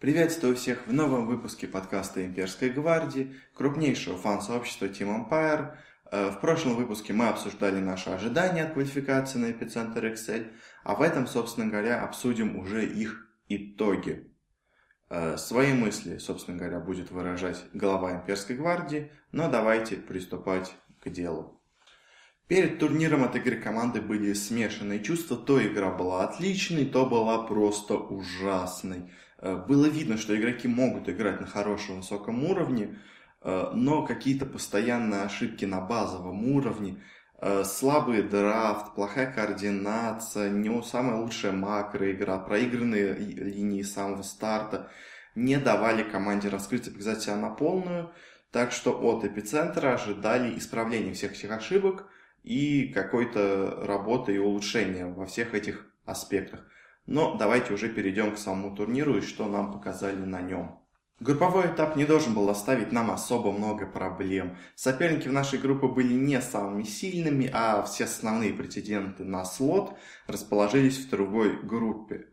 Приветствую всех в новом выпуске подкаста Имперской гвардии, крупнейшего фан-сообщества Team Empire. Э, в прошлом выпуске мы обсуждали наши ожидания от квалификации на эпицентр Excel, а в этом, собственно говоря, обсудим уже их итоги. Э, свои мысли, собственно говоря, будет выражать глава Имперской гвардии, но давайте приступать к делу. Перед турниром от игры команды были смешанные чувства. То игра была отличной, то была просто ужасной. Э, было видно, что игроки могут играть на хорошем высоком уровне, э, но какие-то постоянные ошибки на базовом уровне, э, слабый драфт, плохая координация, не самая лучшая макроигра, проигранные линии самого старта не давали команде раскрыться, показать себя на полную. Так что от эпицентра ожидали исправления всех этих ошибок и какой-то работы и улучшения во всех этих аспектах. Но давайте уже перейдем к самому турниру и что нам показали на нем. Групповой этап не должен был оставить нам особо много проблем. Соперники в нашей группе были не самыми сильными, а все основные претенденты на слот расположились в другой группе.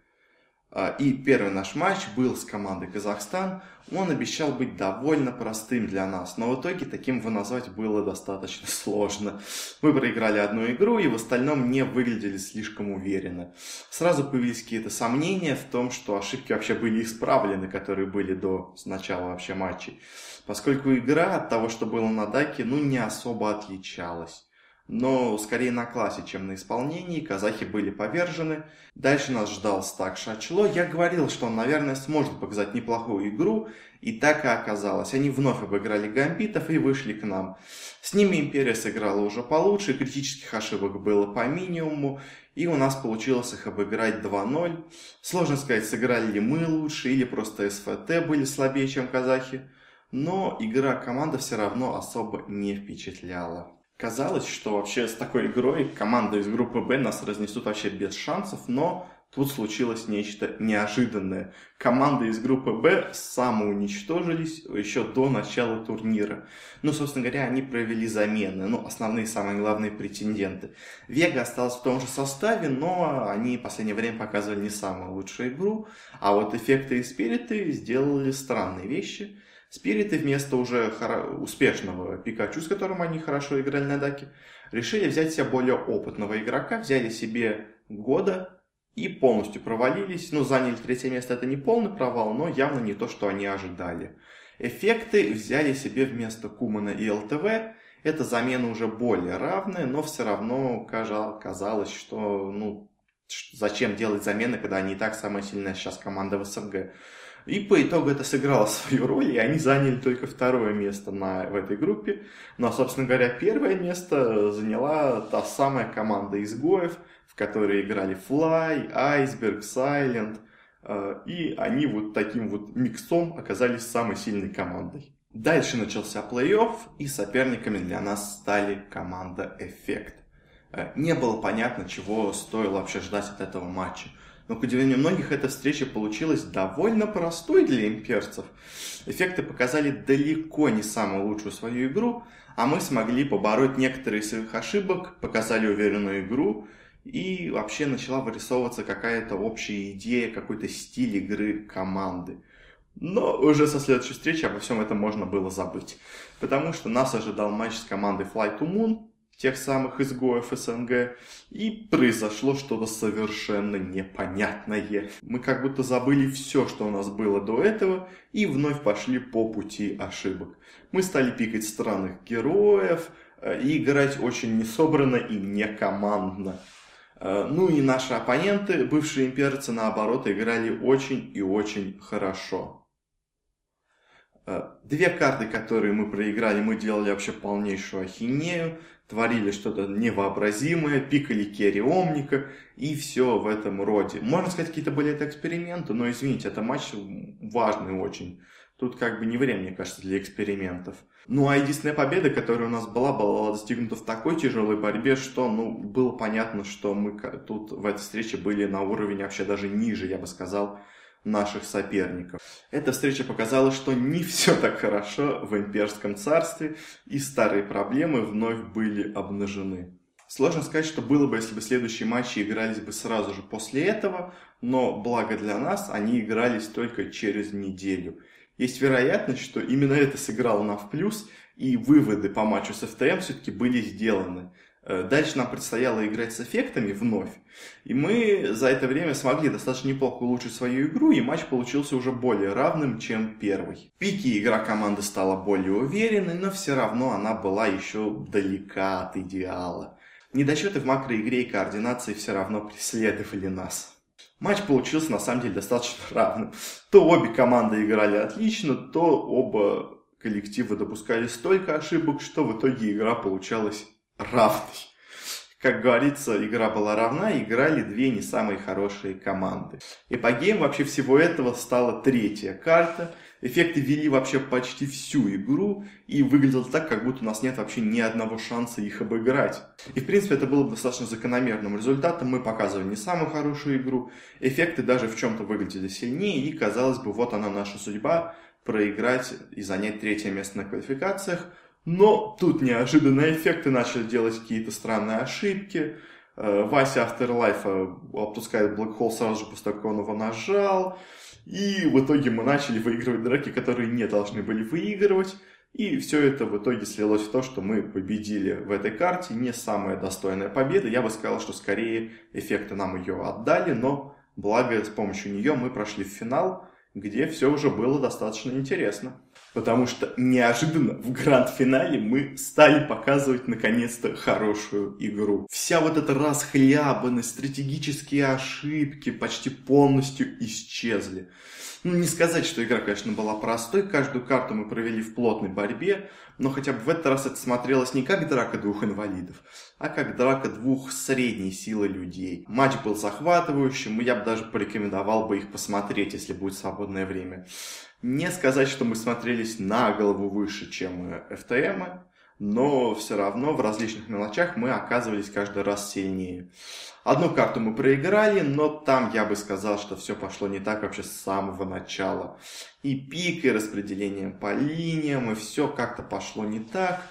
А, и первый наш матч был с командой Казахстан. Он обещал быть довольно простым для нас, но в итоге таким его назвать было достаточно сложно. Мы проиграли одну игру и в остальном не выглядели слишком уверенно. Сразу появились какие-то сомнения в том, что ошибки вообще были исправлены, которые были до начала вообще матчей. Поскольку игра от того, что было на Даке, ну не особо отличалась но скорее на классе, чем на исполнении. Казахи были повержены. Дальше нас ждал стак Шачло. Я говорил, что он, наверное, сможет показать неплохую игру, и так и оказалось. Они вновь обыграли гамбитов и вышли к нам. С ними Империя сыграла уже получше, критических ошибок было по минимуму, и у нас получилось их обыграть 2-0. Сложно сказать, сыграли ли мы лучше, или просто СФТ были слабее, чем казахи. Но игра команды все равно особо не впечатляла. Казалось, что вообще с такой игрой команда из группы Б нас разнесут вообще без шансов, но тут случилось нечто неожиданное. Команды из группы Б самоуничтожились еще до начала турнира. Ну, собственно говоря, они провели замены, ну, основные, самые главные претенденты. Вега осталась в том же составе, но они в последнее время показывали не самую лучшую игру, а вот эффекты и спириты сделали странные вещи – Спириты вместо уже успешного Пикачу, с которым они хорошо играли на Даке, решили взять себе более опытного игрока, взяли себе года и полностью провалились. Ну, заняли третье место, это не полный провал, но явно не то, что они ожидали. Эффекты взяли себе вместо Кумана и ЛТВ. Это замена уже более равная, но все равно казалось, что ну, зачем делать замены, когда они и так самая сильная сейчас команда в СНГ. И по итогу это сыграло свою роль, и они заняли только второе место на, в этой группе. Но, собственно говоря, первое место заняла та самая команда изгоев, в которой играли Fly, Iceberg, Silent. Э, и они вот таким вот миксом оказались самой сильной командой. Дальше начался плей-офф, и соперниками для нас стали команда Эффект. Э, не было понятно, чего стоило вообще ждать от этого матча но, к удивлению многих, эта встреча получилась довольно простой для имперцев. Эффекты показали далеко не самую лучшую свою игру, а мы смогли побороть некоторые из своих ошибок, показали уверенную игру, и вообще начала вырисовываться какая-то общая идея, какой-то стиль игры команды. Но уже со следующей встречи обо всем этом можно было забыть. Потому что нас ожидал матч с командой Fly to Moon, тех самых изгоев СНГ, и произошло что-то совершенно непонятное. Мы как будто забыли все, что у нас было до этого, и вновь пошли по пути ошибок. Мы стали пикать странных героев, э, и играть очень несобранно и некомандно. Э, ну и наши оппоненты, бывшие имперцы, наоборот, играли очень и очень хорошо. Э, две карты, которые мы проиграли, мы делали вообще полнейшую ахинею творили что-то невообразимое, пикали керри Омника и все в этом роде. Можно сказать, какие-то были это эксперименты, но извините, это матч важный очень. Тут как бы не время, мне кажется, для экспериментов. Ну а единственная победа, которая у нас была, была достигнута в такой тяжелой борьбе, что ну, было понятно, что мы тут в этой встрече были на уровень вообще даже ниже, я бы сказал, наших соперников. Эта встреча показала, что не все так хорошо в имперском царстве, и старые проблемы вновь были обнажены. Сложно сказать, что было бы, если бы следующие матчи игрались бы сразу же после этого, но благо для нас, они игрались только через неделю. Есть вероятность, что именно это сыграло нам в плюс, и выводы по матчу с ФТМ все-таки были сделаны. Э, дальше нам предстояло играть с эффектами вновь. И мы за это время смогли достаточно неплохо улучшить свою игру, и матч получился уже более равным, чем первый. В пике игра команды стала более уверенной, но все равно она была еще далека от идеала. Недочеты в макроигре и координации все равно преследовали нас. Матч получился на самом деле достаточно равным. То обе команды играли отлично, то оба коллектива допускали столько ошибок, что в итоге игра получалась равной. Как говорится, игра была равна, играли две не самые хорошие команды. Эпогеем вообще всего этого стала третья карта. Эффекты вели вообще почти всю игру и выглядело так, как будто у нас нет вообще ни одного шанса их обыграть. И в принципе это было достаточно закономерным результатом. Мы показывали не самую хорошую игру, эффекты даже в чем-то выглядели сильнее и казалось бы, вот она наша судьба, проиграть и занять третье место на квалификациях. Но тут неожиданно эффекты начали делать какие-то странные ошибки. Э, Вася Afterlife э, Black Hole сразу же после того, как он его нажал. И в итоге мы начали выигрывать драки, которые не должны были выигрывать. И все это в итоге слилось в то, что мы победили в этой карте. Не самая достойная победа. Я бы сказал, что скорее эффекты нам ее отдали, но благо с помощью нее мы прошли в финал, где все уже было достаточно интересно потому что неожиданно в гранд-финале мы стали показывать наконец-то хорошую игру. Вся вот эта расхлябанность, стратегические ошибки почти полностью исчезли. Ну, не сказать, что игра, конечно, была простой, каждую карту мы провели в плотной борьбе, но хотя бы в этот раз это смотрелось не как драка двух инвалидов, а как драка двух средней силы людей. Матч был захватывающим, я бы даже порекомендовал бы их посмотреть, если будет свободное время. Не сказать, что мы смотрелись на голову выше, чем FTM, но все равно в различных мелочах мы оказывались каждый раз сильнее. Одну карту мы проиграли, но там я бы сказал, что все пошло не так вообще с самого начала. И пик, и распределением по линиям, и все как-то пошло не так.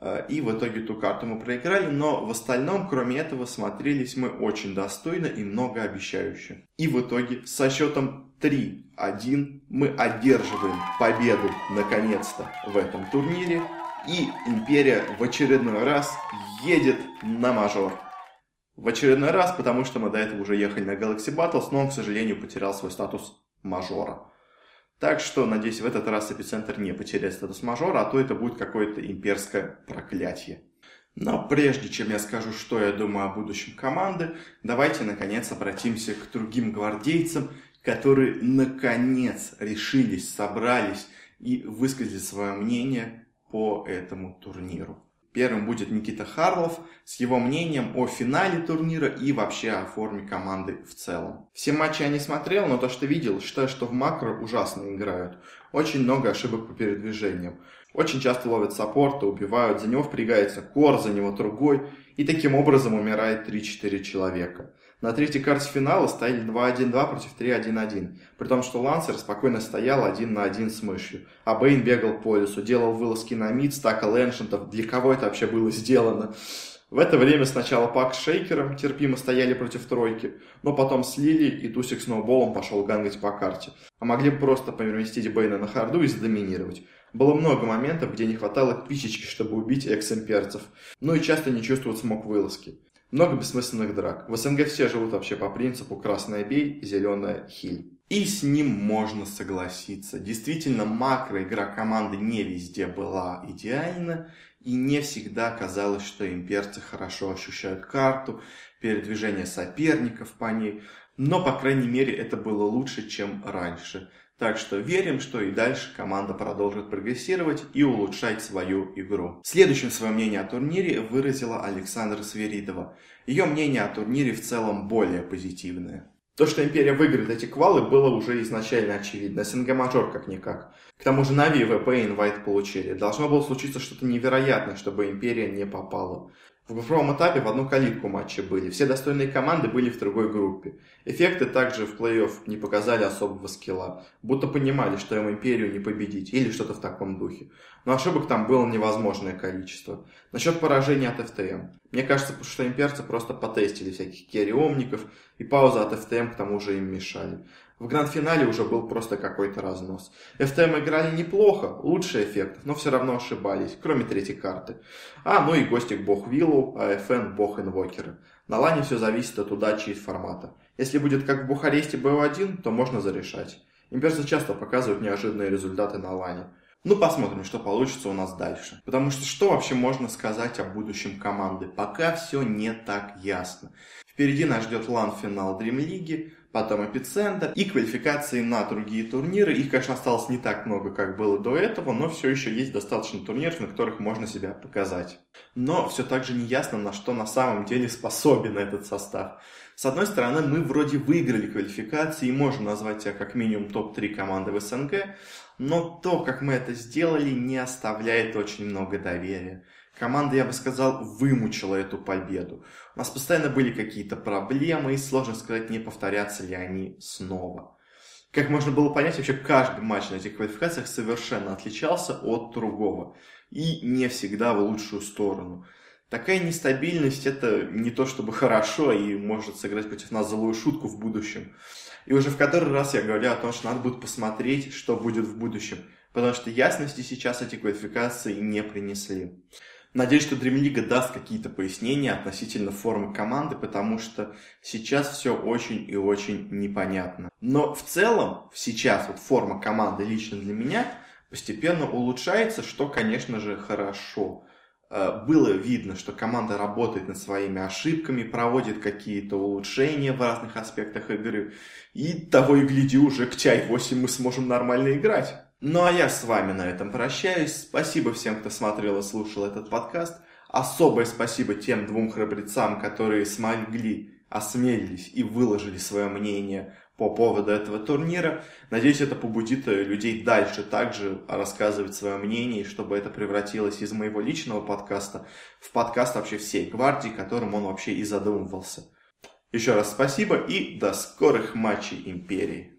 Э, и в итоге ту карту мы проиграли, но в остальном, кроме этого, смотрелись мы очень достойно и многообещающе. И в итоге со счетом 3-1 мы одерживаем победу наконец-то в этом турнире. И Империя в очередной раз едет на мажор. В очередной раз, потому что мы до этого уже ехали на Galaxy Battles, но он, к сожалению, потерял свой статус мажора. Так что, надеюсь, в этот раз эпицентр не потеряет статус мажора, а то это будет какое-то имперское проклятие. Но прежде чем я скажу, что я думаю о будущем команды, давайте наконец обратимся к другим гвардейцам, которые наконец решились, собрались и высказали свое мнение по этому турниру. Первым будет Никита Харлов с его мнением о финале турнира и вообще о форме команды в целом. Все матчи я не смотрел, но то, что видел, считаю, что в макро ужасно играют. Очень много ошибок по передвижениям. Очень часто ловят саппорта, убивают, за него впрягается кор, за него другой, и таким образом умирает 3-4 человека. На третьей карте финала стояли 2-1-2 против 3-1-1, при том, что Лансер спокойно стоял один на один с мышью, а Бейн бегал по лесу, делал вылазки на мид, стакал эншентов, для кого это вообще было сделано? В это время сначала Пак с Шейкером терпимо стояли против тройки, но потом слили, и Тусик сноуболом пошел гангать по карте. А могли бы просто поместить Бейна на харду и задоминировать. Было много моментов, где не хватало писечки, чтобы убить экс-имперцев. Ну и часто не чувствовать смог вылазки. Много бессмысленных драк. В СНГ все живут вообще по принципу красная бей, зеленая хиль. И с ним можно согласиться. Действительно, макроигра команды не везде была идеальна, и не всегда казалось, что имперцы хорошо ощущают карту, передвижение соперников по ней, но, по крайней мере, это было лучше, чем раньше. Так что верим, что и дальше команда продолжит прогрессировать и улучшать свою игру. Следующим свое мнение о турнире выразила Александра Сверидова. Ее мнение о турнире в целом более позитивное. То, что Империя выиграет эти квалы, было уже изначально очевидно. СНГ-мажор как-никак. К тому же Нави, ВП Инвайт получили. Должно было случиться что-то невероятное, чтобы Империя не попала. В групповом этапе в одну калитку матчи были. Все достойные команды были в другой группе. Эффекты также в плей-офф не показали особого скилла. Будто понимали, что им империю не победить. Или что-то в таком духе. Но ошибок там было невозможное количество. Насчет поражения от FTM. Мне кажется, что имперцы просто потестили всяких керри-омников. И пауза от FTM к тому же им мешали. В гранд-финале уже был просто какой-то разнос. FTM играли неплохо, лучше эффектов, но все равно ошибались, кроме третьей карты. А, ну и гостик бог Виллу, а FN бог инвокера. На лане все зависит от удачи и формата. Если будет как в Бухаресте БО1, то можно зарешать. Имперцы часто показывают неожиданные результаты на лане. Ну, посмотрим, что получится у нас дальше. Потому что что вообще можно сказать о будущем команды? Пока все не так ясно. Впереди нас ждет лан-финал Dream League, потом эпицентр и квалификации на другие турниры. Их, конечно, осталось не так много, как было до этого, но все еще есть достаточно турниров, на которых можно себя показать. Но все так же ясно, на что на самом деле способен этот состав. С одной стороны, мы вроде выиграли квалификации и можем назвать себя как минимум топ-3 команды в СНГ, но то, как мы это сделали, не оставляет очень много доверия. Команда, я бы сказал, вымучила эту победу. У нас постоянно были какие-то проблемы, и сложно сказать, не повторятся ли они снова. Как можно было понять, вообще каждый матч на этих квалификациях совершенно отличался от другого. И не всегда в лучшую сторону. Такая нестабильность это не то чтобы хорошо и может сыграть против нас злую шутку в будущем. И уже в который раз я говорю о том, что надо будет посмотреть, что будет в будущем. Потому что ясности сейчас эти квалификации не принесли. Надеюсь, что League даст какие-то пояснения относительно формы команды, потому что сейчас все очень и очень непонятно. Но в целом, сейчас вот форма команды лично для меня постепенно улучшается, что, конечно же, хорошо. Э, было видно, что команда работает над своими ошибками, проводит какие-то улучшения в разных аспектах игры. И того и гляди, уже к TI-8 мы сможем нормально играть. Ну а я с вами на этом прощаюсь. Спасибо всем, кто смотрел и слушал этот подкаст. Особое спасибо тем двум храбрецам, которые смогли, осмелились и выложили свое мнение по поводу этого турнира. Надеюсь, это побудит людей дальше также рассказывать свое мнение, чтобы это превратилось из моего личного подкаста в подкаст вообще всей гвардии, которым он вообще и задумывался. Еще раз спасибо и до скорых матчей Империи.